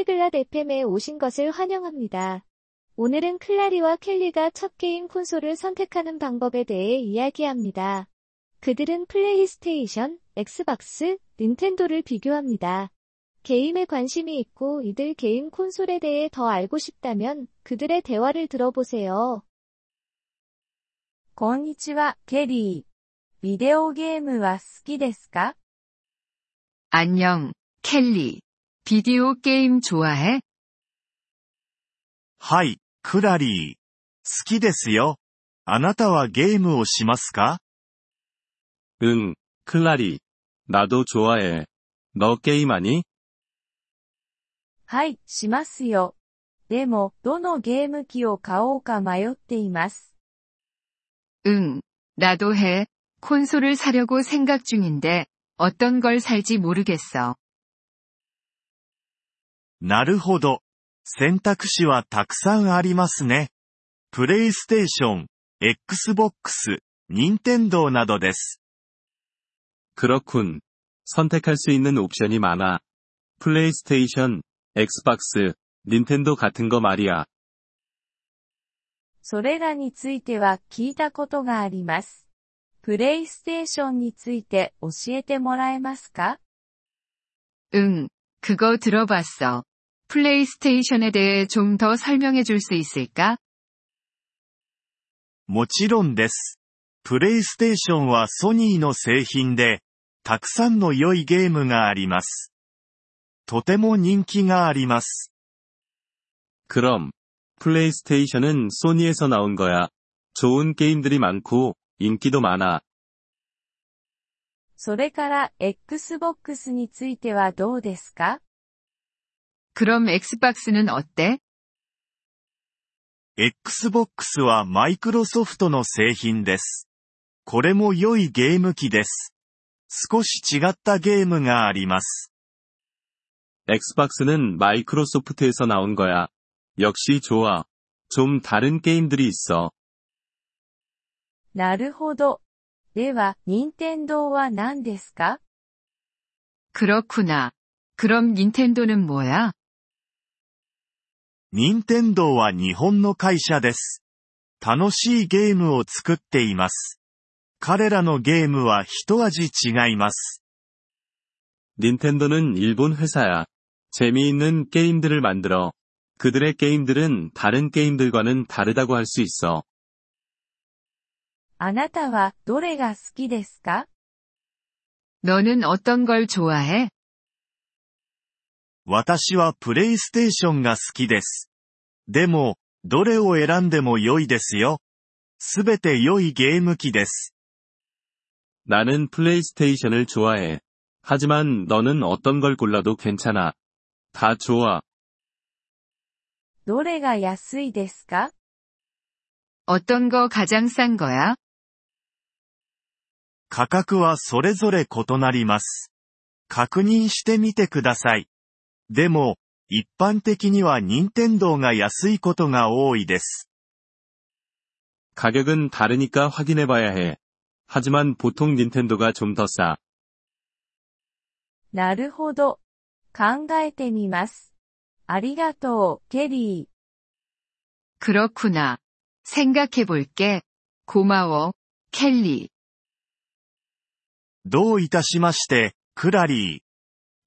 폴리글랏 FM에 오신 것을 환영합니다. 오늘은 클라리와 켈리가 첫 게임 콘솔을 선택하는 방법에 대해 이야기합니다. 그들은 플레이스테이션, 엑스박스, 닌텐도를 비교합니다. 게임에 관심이 있고 이들 게임 콘솔에 대해 더 알고 싶다면 그들의 대화를 들어보세요. こんにちは、ケリー。ビデオゲームは好きですか 안녕, 켈리. 비디오 게임 좋아해? はい、クラリー。好きですよ。あなたはゲームをしますか 응, 클라리. 나도 좋아해. 너 게임하니? はい、しますよ。でも、どのゲーム機を買おうか迷っています。 응, 나도 해. 콘솔을 사려고 생각 중인데, 어떤 걸 살지 모르겠어. なるほど。選択肢はたくさんありますね。プレイステーション、Xbox、任天堂などです。 그렇군. 선택할 수 있는 옵션이 많아. 플레이스테이션, 엑스박스, 닌텐도 같은 거 말이야. それらについては聞いたことがあります。プレイステーションについて教えてもらえますか 응, 그거 들어봤어. 플레이스테이션에 대해 좀 더 설명해 줄 수 있을까? もちろんです。プレイステーションはソニーの製品で、たくさんの良いゲームがあります。とても人気があります。 그럼, 플레이스테이션은 소니에서 나온 거야. 좋은 게임들이 많고, 인기도 많아. それから Xbox についてはどうですか 그럼 엑스박스는 어때? Xbox はマイクロソフトの製品です。これも良いゲーム機です。少し違ったゲームがあります。 엑스박스는 마이크로소프트에서 나온 거야. 역시 좋아. 좀 다른 게임들이 있어. なるほど。では、任天堂は何ですか 그렇구나. 그럼 닌텐도는 뭐야? 任天堂は日本の会社です。楽しいゲームを作っています。彼らのゲームは一味違います。 닌텐도는 일본 회사야. 재미있는 게임들을 만들어. 그들의 게임들은 다른 게임들과는 다르다고 할 수 있어. あなたはどれが好きですか 너는 어떤 걸 좋아해? 私はプレイステーションが好きです。でも、どれを選んでも良いですよ。すべて良いゲーム機です。 나는 플레이스테이션을 좋아해. 하지만 너는 어떤 걸 골라도 괜찮아. 다 좋아. どれが安いですか 어떤 거 가장 싼 거야? 価格はそれぞれ異なります。確認してみてください。 でも、一般的には任天堂が安いことが多いです。 가격은 다르니까 확인해봐야 해. 하지만 보통 닌텐도가 좀 더 싸. なるほど。考えてみます。ありがとう、ケリー。 그렇구나. 생각해 볼게. 고마워, 켈리. どういたしまして、クラリー。